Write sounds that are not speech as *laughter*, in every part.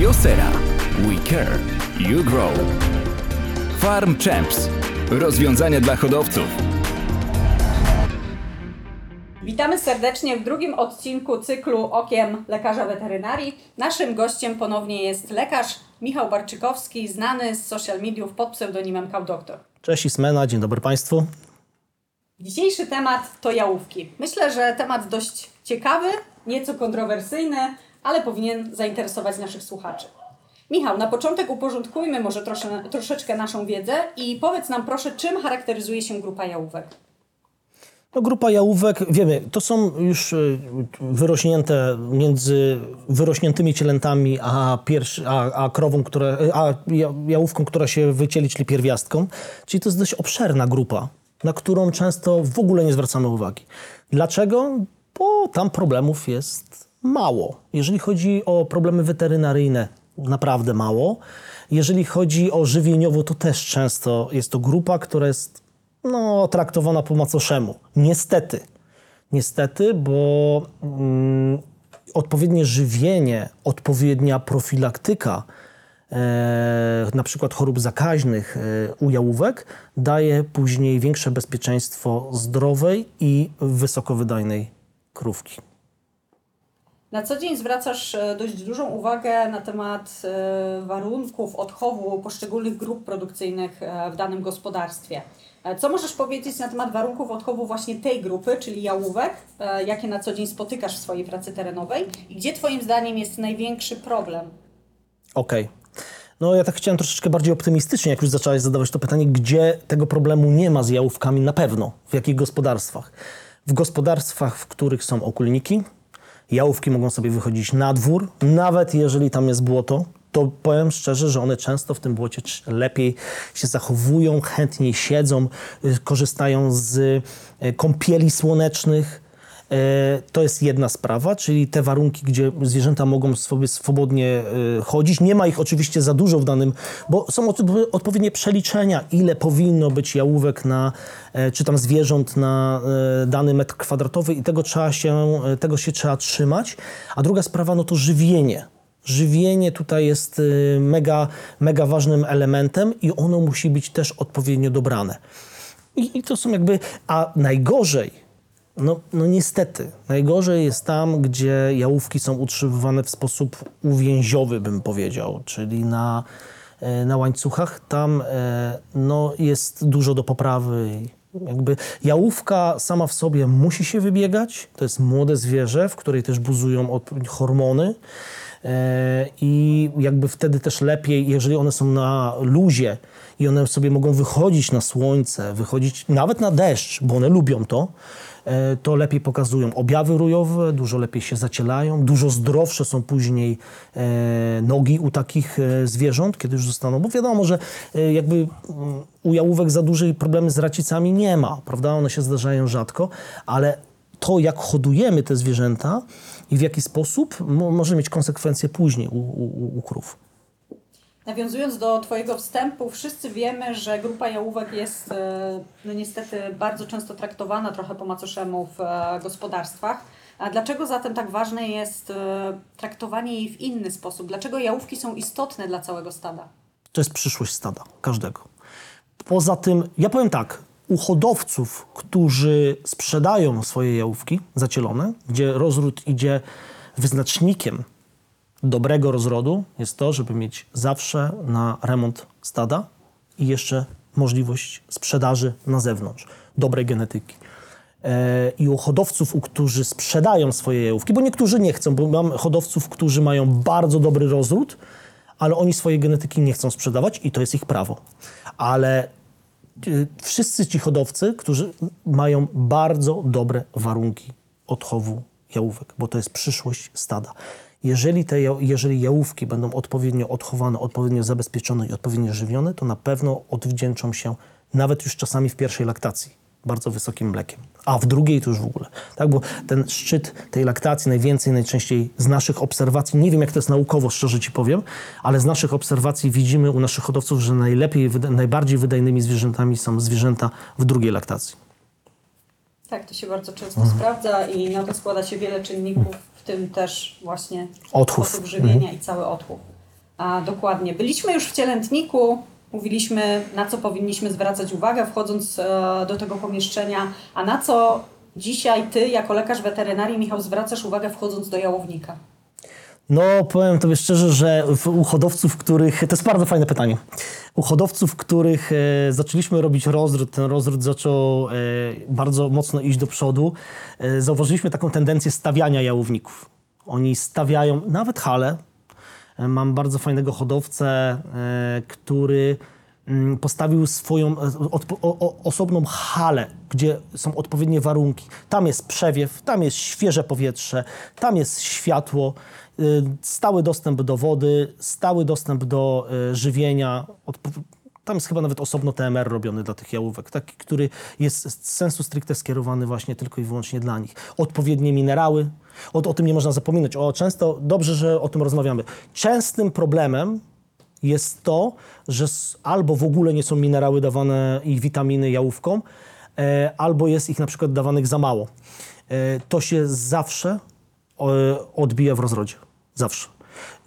Josera. We care. You grow. Farm Champs. Rozwiązania dla hodowców. Witamy serdecznie w drugim odcinku cyklu Okiem Lekarza Weterynarii. Naszym gościem ponownie jest lekarz Michał Barczykowski, znany z social mediów pod pseudonimem Kaudoktor. Cześć Ismena, dzień dobry Państwu. Dzisiejszy temat to jałówki. Myślę, że temat dość ciekawy, nieco kontrowersyjny, ale powinien zainteresować naszych słuchaczy. Michał, na początek uporządkujmy może trosze, troszeczkę naszą wiedzę i powiedz nam proszę, czym charakteryzuje się grupa jałówek. No, grupa jałówek, wiemy, to są już y, wyrośnięte między wyrośniętymi cielętami a, pierwszy, a, a krową, która, a ja- jałówką, która się wycieli, czyli pierwiastką. Czyli to jest dość obszerna grupa, na którą często w ogóle nie zwracamy uwagi. Dlaczego? Bo tam problemów jest mało. Jeżeli chodzi o problemy weterynaryjne, naprawdę mało. Jeżeli chodzi o żywieniowo, to też często jest to grupa, która jest no, traktowana po macoszemu. Niestety. Niestety, bo mm, odpowiednie żywienie, odpowiednia profilaktyka e, na przykład chorób zakaźnych e, u jałówek daje później większe bezpieczeństwo zdrowej i wysokowydajnej krówki. Na co dzień zwracasz e, dość dużą uwagę na temat e, warunków odchowu poszczególnych grup produkcyjnych e, w danym gospodarstwie. Co możesz powiedzieć na temat warunków odchowu właśnie tej grupy, czyli jałówek, jakie na co dzień spotykasz w swojej pracy terenowej i gdzie Twoim zdaniem jest największy problem? Okej. No ja tak chciałem troszeczkę bardziej optymistycznie, jak już zaczęłaś zadawać to pytanie, gdzie tego problemu nie ma z jałówkami na pewno, w jakich gospodarstwach. W gospodarstwach, w których są okulniki, jałówki mogą sobie wychodzić na dwór, nawet jeżeli tam jest błoto, to powiem szczerze, że one często w tym błocie lepiej się zachowują, chętniej siedzą, y, korzystają z y, kąpieli słonecznych, To jest jedna sprawa, czyli te warunki, gdzie zwierzęta mogą sobie swobodnie e, chodzić. Nie ma ich oczywiście za dużo w danym, bo są odpo- odpowiednie przeliczenia, ile powinno być jałówek na, e, czy tam zwierząt na e, dany metr kwadratowy i tego, trzeba się, e, tego się trzeba trzymać. A druga sprawa, no to żywienie. Żywienie tutaj jest e, mega, mega ważnym elementem i ono musi być też odpowiednio dobrane. I, I to są jakby, a najgorzej, no, no niestety, najgorzej jest tam, gdzie jałówki są utrzymywane w sposób uwięziowy, bym powiedział, czyli na, e, na łańcuchach. Tam e, no, jest dużo do poprawy. Jakby jałówka sama w sobie musi się wybiegać. To jest młode zwierzę, w której też buzują hormony. E, I jakby wtedy też lepiej, jeżeli one są na luzie i one sobie mogą wychodzić na słońce, wychodzić nawet na deszcz, bo one lubią to, e, to lepiej pokazują objawy rójowe, dużo lepiej się zacielają, dużo zdrowsze są później e, nogi u takich zwierząt, kiedy już zostaną, bo wiadomo, że jakby mm, u jałówek za duże problemy z racicami nie ma, prawda? One się zdarzają rzadko, ale to, jak hodujemy te zwierzęta i w jaki sposób, mo- może mieć konsekwencje później u, u, u krów. Nawiązując do Twojego wstępu, wszyscy wiemy, że grupa jałówek jest e, no niestety bardzo często traktowana trochę po macoszemu w e, gospodarstwach. A dlaczego zatem tak ważne jest e, traktowanie jej w inny sposób? Dlaczego jałówki są istotne dla całego stada? To jest przyszłość stada, każdego. Poza tym, ja powiem tak, u hodowców, którzy sprzedają swoje jałówki zacielone, gdzie rozród idzie wyznacznikiem dobrego rozrodu, jest to, żeby mieć zawsze na remont stada i jeszcze możliwość sprzedaży na zewnątrz, dobrej genetyki. E, I u hodowców, u którzy sprzedają swoje jałówki, bo niektórzy nie chcą, bo mam hodowców, którzy mają bardzo dobry rozród, ale oni swojej genetyki nie chcą sprzedawać i to jest ich prawo. Ale wszyscy ci hodowcy, którzy mają bardzo dobre warunki odchowu jałówek, bo to jest przyszłość stada. Jeżeli, te, jeżeli jałówki będą odpowiednio odchowane, odpowiednio zabezpieczone i odpowiednio żywione, to na pewno odwdzięczą się nawet już czasami w pierwszej laktacji bardzo wysokim mlekiem, a w drugiej to już w ogóle. Tak, bo ten szczyt tej laktacji najwięcej, najczęściej z naszych obserwacji, nie wiem jak to jest naukowo, szczerze ci powiem, ale z naszych obserwacji widzimy u naszych hodowców, że najlepiej, najbardziej wydajnymi zwierzętami są zwierzęta w drugiej laktacji. Tak, to się bardzo często sprawdza i na to składa się wiele czynników, w tym też właśnie Odchów. sposób żywienia i cały odchów. A dokładnie. Byliśmy już w cielętniku, mówiliśmy na co powinniśmy zwracać uwagę wchodząc e, do tego pomieszczenia, a na co dzisiaj ty jako lekarz weterynarii Michał zwracasz uwagę wchodząc do jałownika? No, powiem Tobie szczerze, że u hodowców, których. To jest bardzo fajne pytanie. U hodowców, których e, zaczęliśmy robić rozród, ten rozród zaczął e, bardzo mocno iść do przodu, zauważyliśmy taką tendencję stawiania jałowników. Oni stawiają nawet hale. E, Mam bardzo fajnego hodowcę, e, który mm, postawił swoją e, osobną halę, gdzie są odpowiednie warunki. Tam jest przewiew, tam jest świeże powietrze, tam jest światło, y, stały dostęp do wody, stały dostęp do żywienia. Tam jest chyba nawet osobno TMR robiony dla tych jałówek, taki, który jest z sensu stricte skierowany właśnie tylko i wyłącznie dla nich. Odpowiednie minerały, o, o tym nie można zapominać. O, często, dobrze, że o tym rozmawiamy. Częstym problemem jest to, że albo w ogóle nie są minerały dawane i witaminy jałówkom, e, albo jest ich na przykład dawanych za mało. E, to się zawsze e, odbija w rozrodzie. Zawsze.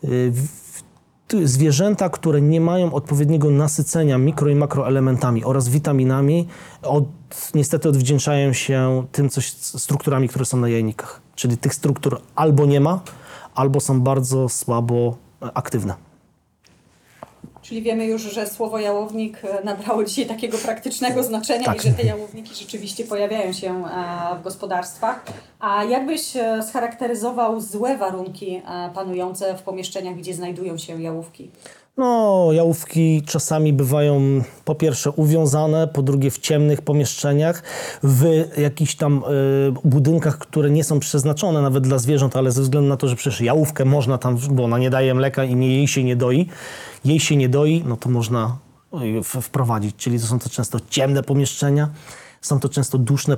E, w- zwierzęta, które nie mają odpowiedniego nasycenia mikro i makroelementami oraz witaminami, od, niestety odwdzięczają się tym coś, strukturami, które są na jajnikach. Czyli tych struktur albo nie ma, albo są bardzo słabo aktywne. Czyli wiemy już, że słowo jałownik e, nabrało dzisiaj takiego praktycznego znaczenia Tak. i że te jałowniki rzeczywiście pojawiają się e, w gospodarstwach. A jakbyś e, scharakteryzował złe warunki panujące w pomieszczeniach, gdzie znajdują się jałówki? No, jałówki czasami bywają po pierwsze uwiązane, po drugie w ciemnych pomieszczeniach, w jakichś tam y, budynkach, które nie są przeznaczone nawet dla zwierząt, ale ze względu na to, że przecież jałówkę można tam, bo ona nie daje mleka i jej się nie doi, jej się nie doi, no to można w- wprowadzić. Czyli to są to często ciemne pomieszczenia, są to często duszne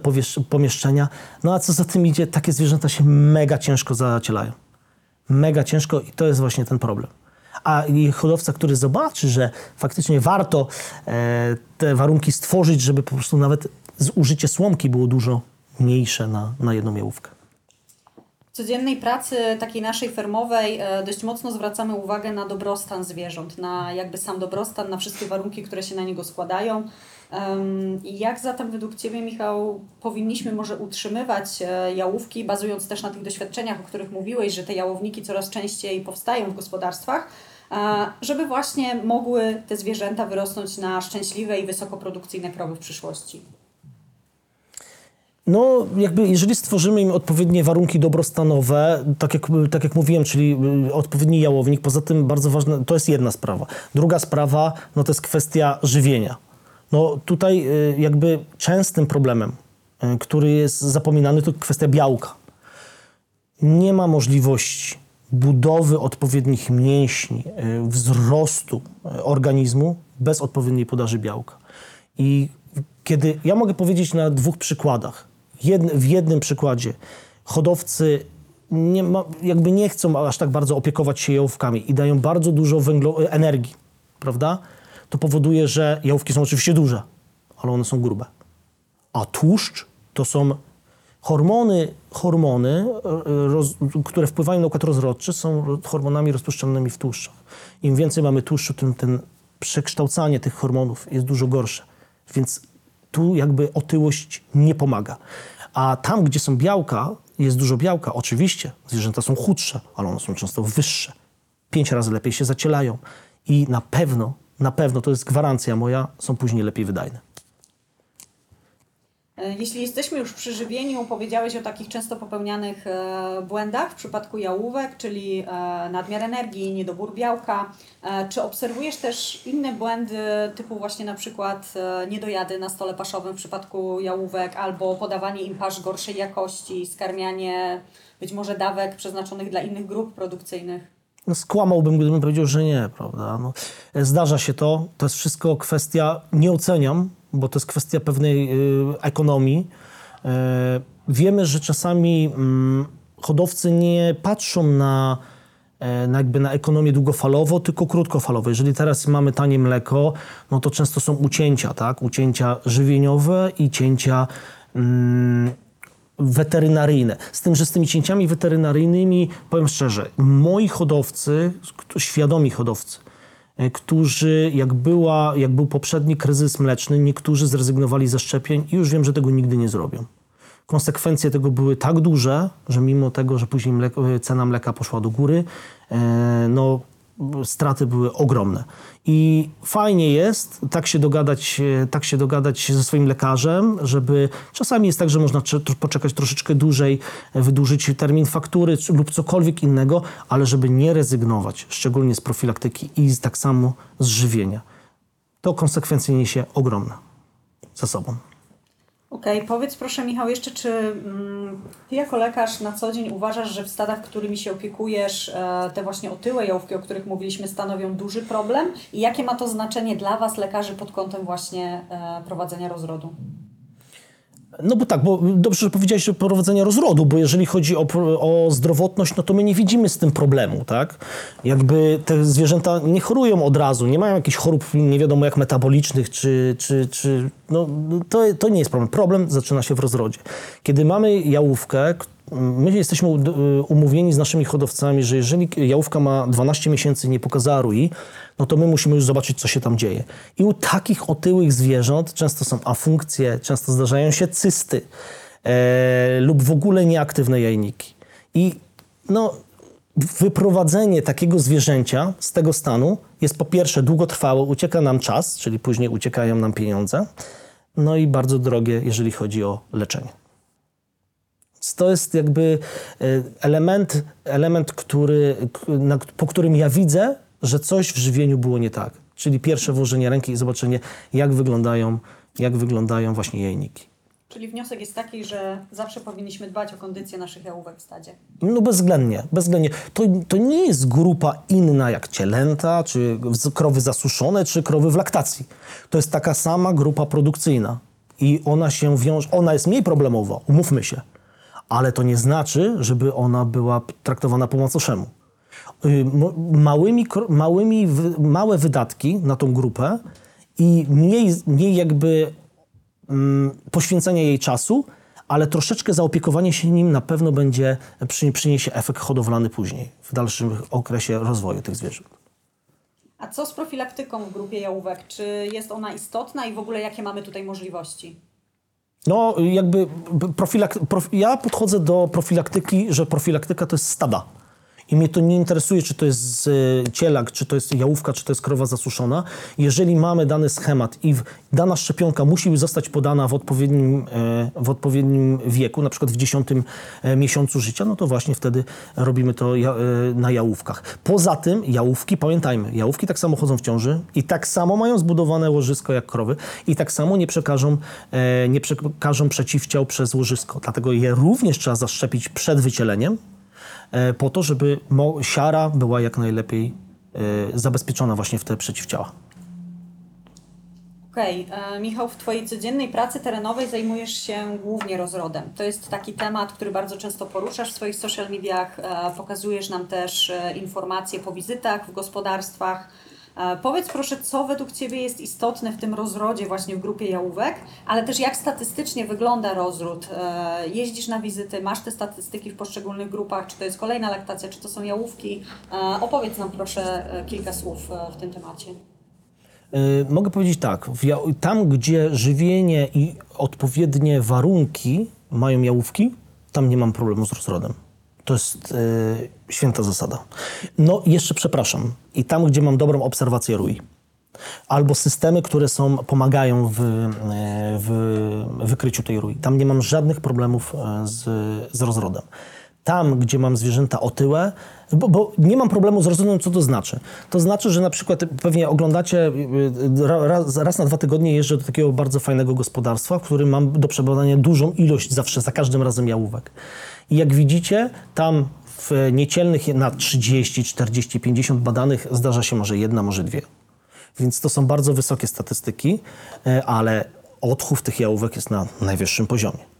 pomieszczenia. No a co za tym idzie, takie zwierzęta się mega ciężko zacielają mega ciężko i to jest właśnie ten problem. A hodowca, który zobaczy, że faktycznie warto e, te warunki stworzyć, żeby po prostu nawet zużycie słomki było dużo mniejsze na, na jedną jałówkę. W codziennej pracy takiej naszej fermowej e, dość mocno zwracamy uwagę na dobrostan zwierząt, na jakby sam dobrostan, na wszystkie warunki, które się na niego składają. I jak zatem według Ciebie, Michał, powinniśmy może utrzymywać e, jałówki, bazując też na tych doświadczeniach, o których mówiłeś, że te jałowniki coraz częściej powstają w gospodarstwach, żeby właśnie mogły te zwierzęta wyrosnąć na szczęśliwe i wysokoprodukcyjne krowy w przyszłości? No, jakby jeżeli stworzymy im odpowiednie warunki dobrostanowe, tak jak, tak jak mówiłem, czyli y, odpowiedni jałownik, poza tym bardzo ważne, to jest jedna sprawa. Druga sprawa, no to jest kwestia żywienia. No tutaj y, jakby częstym problemem, y, który jest zapominany, to kwestia białka. Nie ma możliwości budowy odpowiednich mięśni, y, wzrostu y, organizmu bez odpowiedniej podaży białka. I kiedy ja mogę powiedzieć na dwóch przykładach. W jednym przykładzie hodowcy nie ma, jakby nie chcą aż tak bardzo opiekować się jałówkami i dają bardzo dużo węglo, energii, prawda? To powoduje, że jałówki są oczywiście duże, ale one są grube. A tłuszcz to są hormony, hormony e, roz, które wpływają na układ rozrodczy, są hormonami rozpuszczalnymi w tłuszczach. Im więcej mamy tłuszczu, tym ten przekształcanie tych hormonów jest dużo gorsze. Więc tu jakby otyłość nie pomaga. A tam, gdzie są białka, jest dużo białka. Oczywiście, zwierzęta są chudsze, ale one są często wyższe. Pięć razy lepiej się zacielają. I na pewno, na pewno, to jest gwarancja moja, są później lepiej wydajne. E, Jeśli jesteśmy już przy żywieniu, powiedziałeś o takich często popełnianych e, błędach w przypadku jałówek, czyli e, nadmiar energii, niedobór białka. Czy obserwujesz też inne błędy, typu właśnie na przykład niedojady na stole paszowym w przypadku jałówek, albo podawanie im pasz gorszej jakości, skarmianie być może dawek przeznaczonych dla innych grup produkcyjnych? No, skłamałbym, gdybym powiedział, że nie, prawda? No, zdarza się to. To jest wszystko kwestia, nie oceniam, bo to jest kwestia pewnej y, ekonomii. E, wiemy, że czasami mm, hodowcy nie patrzą na, e, na, jakby na ekonomię długofalowo, tylko krótkofalowo. Jeżeli teraz mamy tanie mleko, no to często są ucięcia, tak? Ucięcia żywieniowe i cięcia mm, weterynaryjne. Z tym, że z tymi cięciami weterynaryjnymi, powiem szczerze, moi hodowcy, świadomi hodowcy, którzy, jak, była, jak był poprzedni kryzys mleczny, niektórzy zrezygnowali ze szczepień i już wiem, że tego nigdy nie zrobią. Konsekwencje tego były tak duże, że mimo tego, że później mleko, cena mleka poszła do góry, e, no, straty były ogromne. I fajnie jest tak się dogadać, e, tak się dogadać ze swoim lekarzem, żeby czasami jest tak, że można poczekać troszeczkę dłużej, e, wydłużyć termin faktury lub cokolwiek innego, ale żeby nie rezygnować, szczególnie z profilaktyki i z, tak samo z żywienia. To konsekwencje niesie ogromne za sobą. Okej, powiedz proszę Michał jeszcze, czy mm, Ty jako lekarz na co dzień uważasz, że w stadach, którymi się opiekujesz, e, te właśnie otyłe jałówki, o których mówiliśmy, stanowią duży problem? I jakie ma to znaczenie dla Was, lekarzy, pod kątem właśnie e, prowadzenia rozrodu? No bo tak, bo dobrze, że powiedziałeś, że prowadzenia rozrodu, bo jeżeli chodzi o, o zdrowotność, no to my nie widzimy z tym problemu, tak? Jakby te zwierzęta nie chorują od razu, nie mają jakichś chorób nie wiadomo jak metabolicznych, czy, czy, czy no to, to nie jest problem. Problem zaczyna się w rozrodzie. Kiedy mamy jałówkę, my jesteśmy umówieni z naszymi hodowcami, że jeżeli jałówka ma 12 miesięcy nie pokazała rui, no to my musimy już zobaczyć, co się tam dzieje. I u takich otyłych zwierząt często są afunkcje, często zdarzają się cysty e, lub w ogóle nieaktywne jajniki. I no, wyprowadzenie takiego zwierzęcia z tego stanu jest po pierwsze długotrwałe, ucieka nam czas, czyli później uciekają nam pieniądze, no i bardzo drogie, jeżeli chodzi o leczenie. To jest jakby e, element, element który, na, po którym ja widzę, że coś w żywieniu było nie tak. Czyli pierwsze włożenie ręki i zobaczenie, jak wyglądają, jak wyglądają właśnie jajniki. Czyli wniosek jest taki, że zawsze powinniśmy dbać o kondycję naszych jałówek w stadzie. No bezwzględnie, bezwzględnie. To, to nie jest grupa inna jak cielęta, czy krowy zasuszone, czy krowy w laktacji. To jest taka sama grupa produkcyjna. I ona się wiąże, ona jest mniej problemowa, umówmy się. Ale to nie znaczy, żeby ona była traktowana po macoszemu. Y, Małymi, małymi, małe wydatki na tą grupę i mniej, mniej jakby mm, poświęcenia jej czasu, ale troszeczkę zaopiekowanie się nim na pewno będzie, przy, przyniesie efekt hodowlany później, w dalszym okresie rozwoju tych zwierząt. A co z profilaktyką w grupie jałówek? Czy jest ona istotna i w ogóle jakie mamy tutaj możliwości? No, jakby profilak, prof, ja podchodzę do profilaktyki, że profilaktyka to jest stada. I mnie to nie interesuje, czy to jest e, cielak, czy to jest jałówka, czy to jest krowa zasuszona. Jeżeli mamy dany schemat i dana szczepionka musi zostać podana w odpowiednim, e, w odpowiednim wieku, na przykład w dziesiątym e, miesiącu życia, no to właśnie wtedy robimy to na jałówkach. Poza tym jałówki, pamiętajmy, jałówki tak samo chodzą w ciąży i tak samo mają zbudowane łożysko jak krowy i tak samo nie przekażą, nie przekażą przeciwciał przez łożysko. Dlatego je również trzeba zaszczepić przed wycieleniem, po to, żeby siara była jak najlepiej e, zabezpieczona właśnie w te przeciwciała. Okej, e, Michał, w Twojej codziennej pracy terenowej zajmujesz się głównie rozrodem. To jest taki temat, który bardzo często poruszasz w swoich social mediach. E, pokazujesz nam też e, informacje po wizytach w gospodarstwach. E, powiedz proszę, co według Ciebie jest istotne w tym rozrodzie właśnie w grupie jałówek, ale też jak statystycznie wygląda rozród. E, jeździsz na wizyty, masz te statystyki w poszczególnych grupach, czy to jest kolejna laktacja, czy to są jałówki. E, opowiedz nam proszę kilka słów w tym temacie. Mogę powiedzieć tak, tam gdzie żywienie i odpowiednie warunki mają jałówki, tam nie mam problemu z rozrodem. To jest y, święta zasada. No i jeszcze przepraszam, i tam gdzie mam dobrą obserwację RUI, albo systemy, które są, pomagają w, e, w wykryciu tej rui. Tam nie mam żadnych problemów e, z, z rozrodem. Tam, gdzie mam zwierzęta otyłe, bo, bo nie mam problemu z rozrodem, co to znaczy? To znaczy, że na przykład pewnie oglądacie, y, ra- raz, raz na dwa tygodnie jeżdżę do takiego bardzo fajnego gospodarstwa, w którym mam do przebadania dużą ilość zawsze, za każdym razem jałówek. I jak widzicie, tam w niecielnych na 30, 40, 50 badanych zdarza się może jedna, może dwie. Więc to są bardzo wysokie statystyki, e, ale odchów tych jałówek jest na najwyższym poziomie.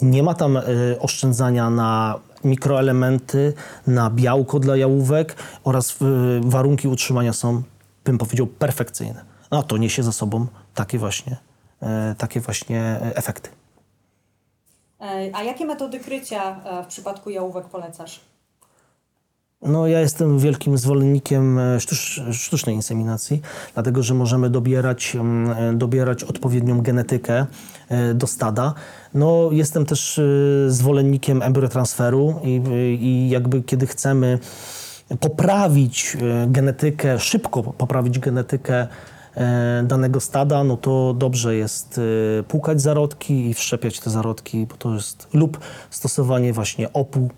Nie ma tam e, oszczędzania na mikroelementy, na białko dla jałówek oraz e, warunki utrzymania są, bym powiedział, perfekcyjne. A to niesie za sobą takie właśnie, e, takie właśnie efekty. A jakie metody krycia w przypadku jałówek polecasz? No, ja jestem wielkim zwolennikiem e, sztucz, sztucznej inseminacji, dlatego że możemy dobierać, mm, e, dobierać odpowiednią genetykę e, do stada. No, jestem też zwolennikiem embryotransferu i, i jakby kiedy chcemy poprawić genetykę, szybko poprawić genetykę danego stada, no to dobrze jest płukać zarodki i wszczepiać te zarodki, bo to jest lub stosowanie właśnie opu,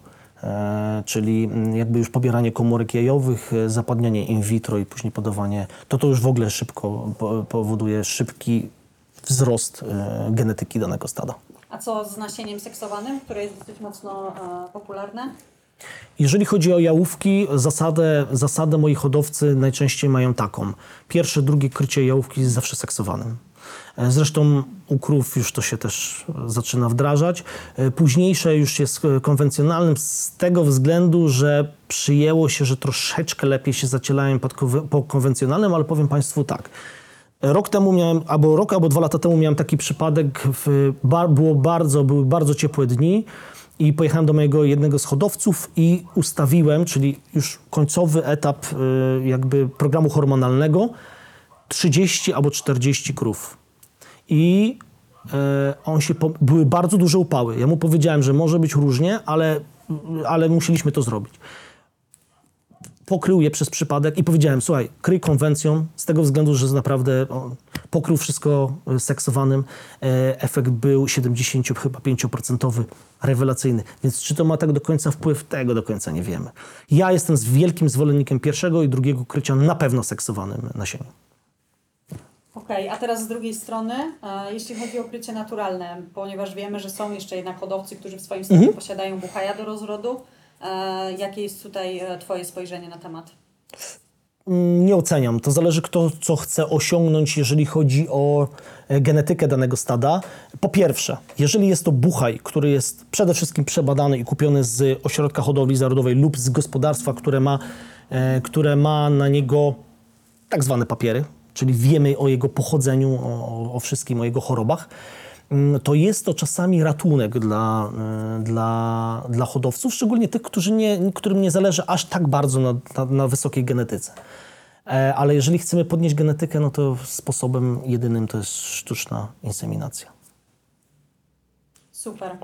czyli mm, jakby już pobieranie komórek jajowych, e, zapadnianie in vitro i później podawanie, to to już w ogóle szybko po- powoduje szybki wzrost e, genetyki danego stada. A co z nasieniem seksowanym, które jest dosyć mocno e, popularne? Jeżeli chodzi o jałówki, zasadę, zasadę moi hodowcy najczęściej mają taką. Pierwsze, drugie krycie jałówki jest zawsze seksowanym. Zresztą u krów już to się też e, zaczyna wdrażać. E, Późniejsze już jest e, konwencjonalnym z tego względu, że przyjęło się, że troszeczkę lepiej się zacielają po konwencjonalnym, ale powiem Państwu tak. Rok temu miałem, albo rok, albo dwa lata temu miałem taki przypadek, w, było bardzo, były bardzo ciepłe dni i pojechałem do mojego jednego z hodowców i ustawiłem, czyli już końcowy etap jakby programu hormonalnego, 30 albo 40 krów. I e, on się były bardzo duże upały. Ja mu powiedziałem, że może być różnie, ale, ale musieliśmy to zrobić pokrył je przez przypadek i powiedziałem, słuchaj, kryj konwencją z tego względu, że naprawdę o, pokrył wszystko e, seksowanym. E, efekt był 70 chyba 5% rewelacyjny. Więc czy to ma tak do końca wpływ? Tego do końca nie wiemy. Ja jestem wielkim zwolennikiem pierwszego i drugiego krycia na pewno seksowanym nasieniem. Okej, a teraz z drugiej strony, e, jeśli chodzi o krycie naturalne, ponieważ wiemy, że są jeszcze jednak hodowcy, którzy w swoim stanie posiadają buchaja do rozrodu, e, jakie jest tutaj e, Twoje spojrzenie na temat? Mm, Nie oceniam. To zależy, kto co chce osiągnąć, jeżeli chodzi o genetykę danego stada. Po pierwsze, jeżeli jest to buchaj, który jest przede wszystkim przebadany i kupiony z ośrodka hodowli zarodowej lub z gospodarstwa, które ma, które ma na niego tak zwane papiery, czyli wiemy o jego pochodzeniu, o, o wszystkim, o jego chorobach, mm, to jest to czasami ratunek dla, e, dla, dla hodowców, szczególnie tych, którzy nie, którym nie zależy aż tak bardzo na, na, na wysokiej genetyce. E, Ale jeżeli chcemy podnieść genetykę, no to sposobem jedynym to jest sztuczna inseminacja. Super.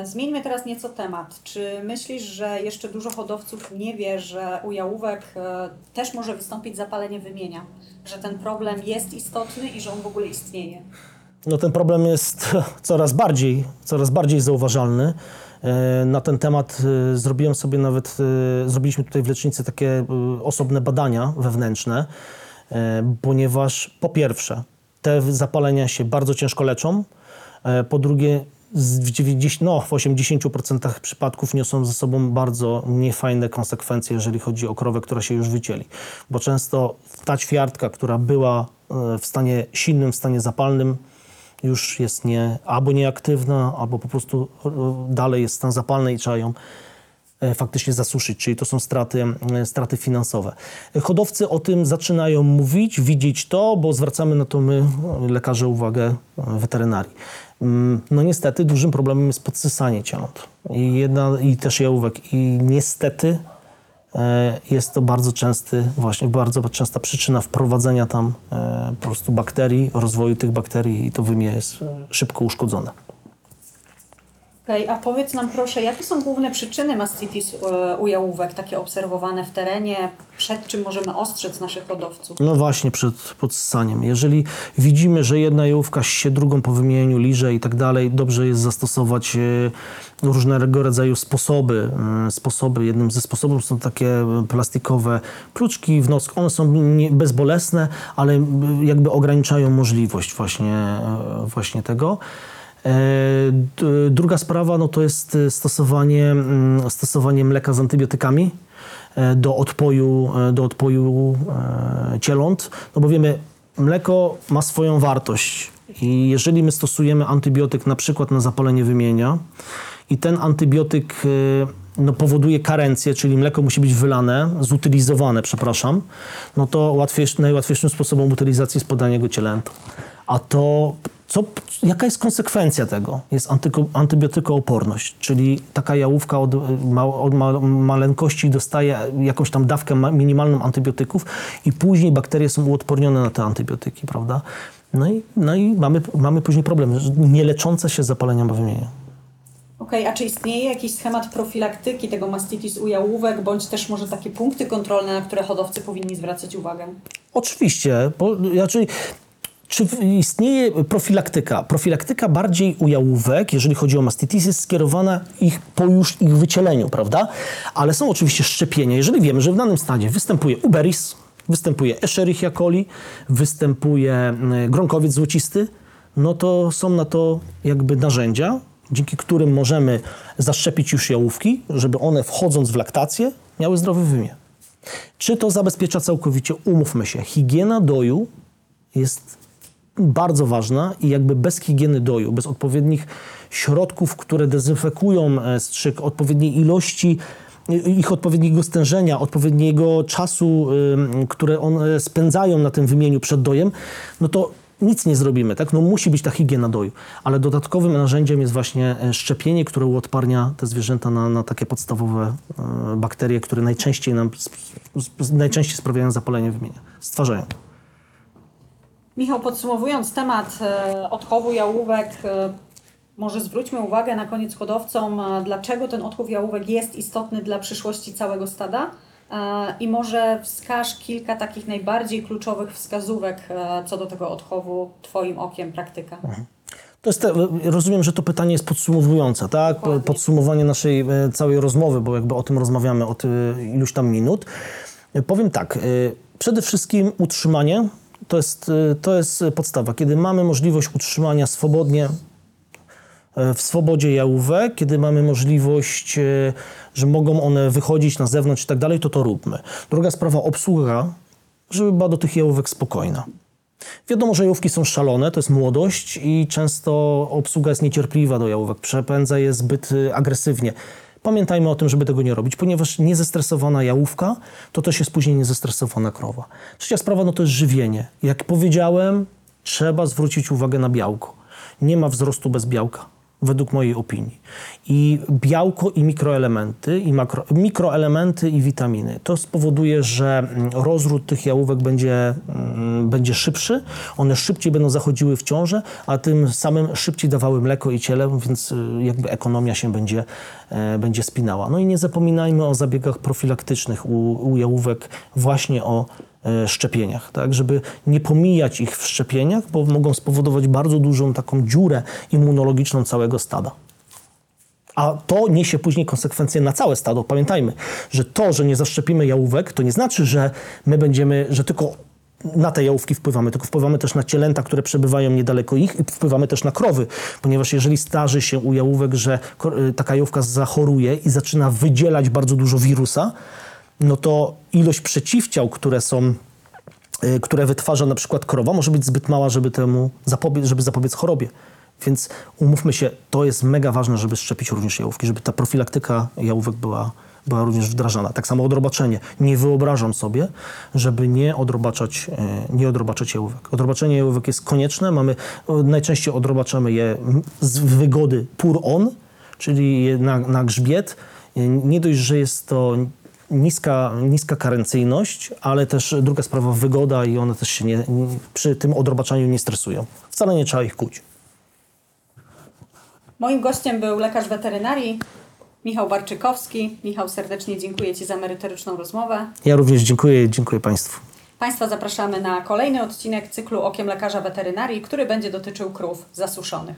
E, Zmieńmy teraz nieco temat. Czy myślisz, że jeszcze dużo hodowców nie wie, że u jałówek e, też może wystąpić zapalenie wymienia? Że ten problem jest istotny i że on w ogóle istnieje? No ten problem jest *laughs* coraz bardziej, coraz bardziej zauważalny. E, Na ten temat zrobiłem sobie nawet, zrobiliśmy tutaj w lecznicy takie osobne badania wewnętrzne, ponieważ po pierwsze te zapalenia się bardzo ciężko leczą, po drugie w 90, no, w 80% przypadków niosą ze sobą bardzo niefajne konsekwencje, jeżeli chodzi o krowę, która się już wycieli. Bo często ta ćwiartka, która była e, w stanie silnym, w stanie zapalnym, już jest nie, albo nieaktywna, albo po prostu e, dalej jest stan zapalny i trzeba ją e, faktycznie zasuszyć, czyli to są straty, straty finansowe. Hodowcy o tym zaczynają mówić, widzieć to, bo zwracamy na to my, lekarze, uwagę weterynarii. Mm, No niestety dużym problemem jest podsysanie ciąt i, jedna, i też jałówek i niestety e, jest to bardzo częsty, właśnie bardzo częsta przyczyna wprowadzenia tam e, po prostu bakterii, rozwoju tych bakterii i to wymie jest e, szybko uszkodzone. Okej, a powiedz nam proszę, jakie są główne przyczyny mastitis e, u jałówek, takie obserwowane w terenie? Przed czym możemy ostrzec naszych hodowców? No właśnie, przed podssaniem. Jeżeli widzimy, że jedna jałówka się drugą po wymienieniu liże i tak dalej, dobrze jest zastosować e, różnego rodzaju sposoby. E, Sposoby, jednym ze sposobów są takie e, plastikowe kluczki w nos. One są bezbolesne, ale jakby ograniczają możliwość właśnie, właśnie tego. E, Druga sprawa no to jest e, stosowanie, mm, stosowanie mleka z antybiotykami e, do odpoju, do odpoju cieląt, no bo wiemy, mleko ma swoją wartość i jeżeli my stosujemy antybiotyk na przykład na zapalenie wymienia i ten antybiotyk no, powoduje karencję, czyli mleko musi być wylane, zutylizowane, przepraszam, no to łatwiejszy, najłatwiejszym sposobem utylizacji jest podanie go cielętom. A to, co, jaka jest konsekwencja tego? Jest antyko, antybiotykooporność, czyli taka jałówka od, ma, od ma, maleńkości dostaje jakąś tam dawkę ma- minimalną antybiotyków i później bakterie są uodpornione na te antybiotyki, prawda? No i, no i mamy, mamy później problem, nieleczące się zapalenia bawienia. Okej, a czy istnieje jakiś schemat profilaktyki tego mastitis u jałówek, bądź też może takie punkty kontrolne, na które hodowcy powinni zwracać uwagę? Oczywiście. Bo, znaczy, czy istnieje profilaktyka? Profilaktyka bardziej u jałówek, jeżeli chodzi o mastitis, jest skierowana ich, po już ich wycieleniu, prawda? Ale są oczywiście szczepienia. Jeżeli wiemy, że w danym stadzie występuje uberis, występuje Escherichia coli, występuje mm, gronkowiec złocisty, no to są na to jakby narzędzia, dzięki którym możemy zaszczepić już jałówki, żeby one wchodząc w laktację miały zdrowy wymiar. Czy to zabezpiecza całkowicie? Umówmy się, higiena doju jest bardzo ważna i jakby bez higieny doju, bez odpowiednich środków, które dezynfekują e, strzyk, odpowiedniej ilości, i- ich odpowiedniego stężenia, odpowiedniego czasu, które one spędzają na tym wymieniu przed dojem, no to nic nie zrobimy, tak? No musi być ta higiena doju. Ale dodatkowym narzędziem jest właśnie e, szczepienie, które uodparnia te zwierzęta na, na takie podstawowe e, bakterie, które najczęściej nam najczęściej sprawiają zapalenie wymienia. Stwarzają. Michał, podsumowując temat e, odchowu jałówek, e, może zwróćmy uwagę na koniec hodowcom, e, dlaczego ten odchów jałówek jest istotny dla przyszłości całego stada i może wskaż kilka takich najbardziej kluczowych wskazówek co do tego odchowu Twoim okiem praktyka. To jest rozumiem, że to pytanie jest podsumowujące, tak? Dokładnie. Podsumowanie naszej całej rozmowy, bo jakby o tym rozmawiamy od iluś tam minut. Powiem tak, przede wszystkim utrzymanie to jest, e, to jest podstawa. Kiedy mamy możliwość utrzymania swobodnie e, w swobodzie jałówek, kiedy mamy możliwość, e, że mogą one wychodzić na zewnątrz i tak dalej, to to róbmy. Druga sprawa, obsługa, żeby była do tych jałówek spokojna. Wiadomo, że jałówki są szalone, to jest młodość i często obsługa jest niecierpliwa do jałówek, przepędza je zbyt y, agresywnie. Pamiętajmy o tym, żeby tego nie robić, ponieważ niezestresowana jałówka to też jest później niezestresowana krowa. Trzecia sprawa no to jest żywienie. Jak powiedziałem, trzeba zwrócić uwagę na białko. Nie ma wzrostu bez białka, według mojej opinii. I białko i mikroelementy, i makro, mikroelementy i witaminy. To spowoduje, że mm, rozród tych jałówek będzie, mm, będzie szybszy, one szybciej będą zachodziły w ciążę, a tym samym szybciej dawały mleko i ciele, więc y, jakby ekonomia się będzie, e, będzie spinała. No i nie zapominajmy o zabiegach profilaktycznych u, u jałówek, właśnie o szczepieniach, tak, żeby nie pomijać ich w szczepieniach, bo mogą spowodować bardzo dużą taką dziurę immunologiczną całego stada. A to niesie później konsekwencje na całe stado. Pamiętajmy, że to, że nie zaszczepimy jałówek, to nie znaczy, że my będziemy, że tylko na te jałówki wpływamy, tylko wpływamy też na cielęta, które przebywają niedaleko ich i wpływamy też na krowy, ponieważ jeżeli starzy się u jałówek, że y, taka jałówka zachoruje i zaczyna wydzielać bardzo dużo wirusa, no to ilość przeciwciał, które są y, które wytwarza na przykład krowa, może być zbyt mała, żeby temu zapobiec, żeby zapobiec chorobie. Więc umówmy się, to jest mega ważne, żeby szczepić również jałówki, żeby ta profilaktyka jałówek była, była również wdrażana. Tak samo odrobaczenie. Nie wyobrażam sobie, żeby nie odrobaczać, e, nie odrobaczać jałówek. Odrobaczenie jałówek jest konieczne. Mamy, o, najczęściej odrobaczamy je z wygody pour on, czyli na, na grzbiet. Nie dość, że jest to niska, niska karencyjność, ale też druga sprawa wygoda i one też się nie, przy tym odrobaczaniu nie stresują. Wcale nie trzeba ich kuć. Moim gościem był lekarz weterynarii Michał Barczykowski. Michał, serdecznie dziękuję Ci za merytoryczną rozmowę. Ja również dziękuję, dziękuję Państwu. Państwa zapraszamy na kolejny odcinek cyklu Okiem Lekarza Weterynarii, który będzie dotyczył krów zasuszonych.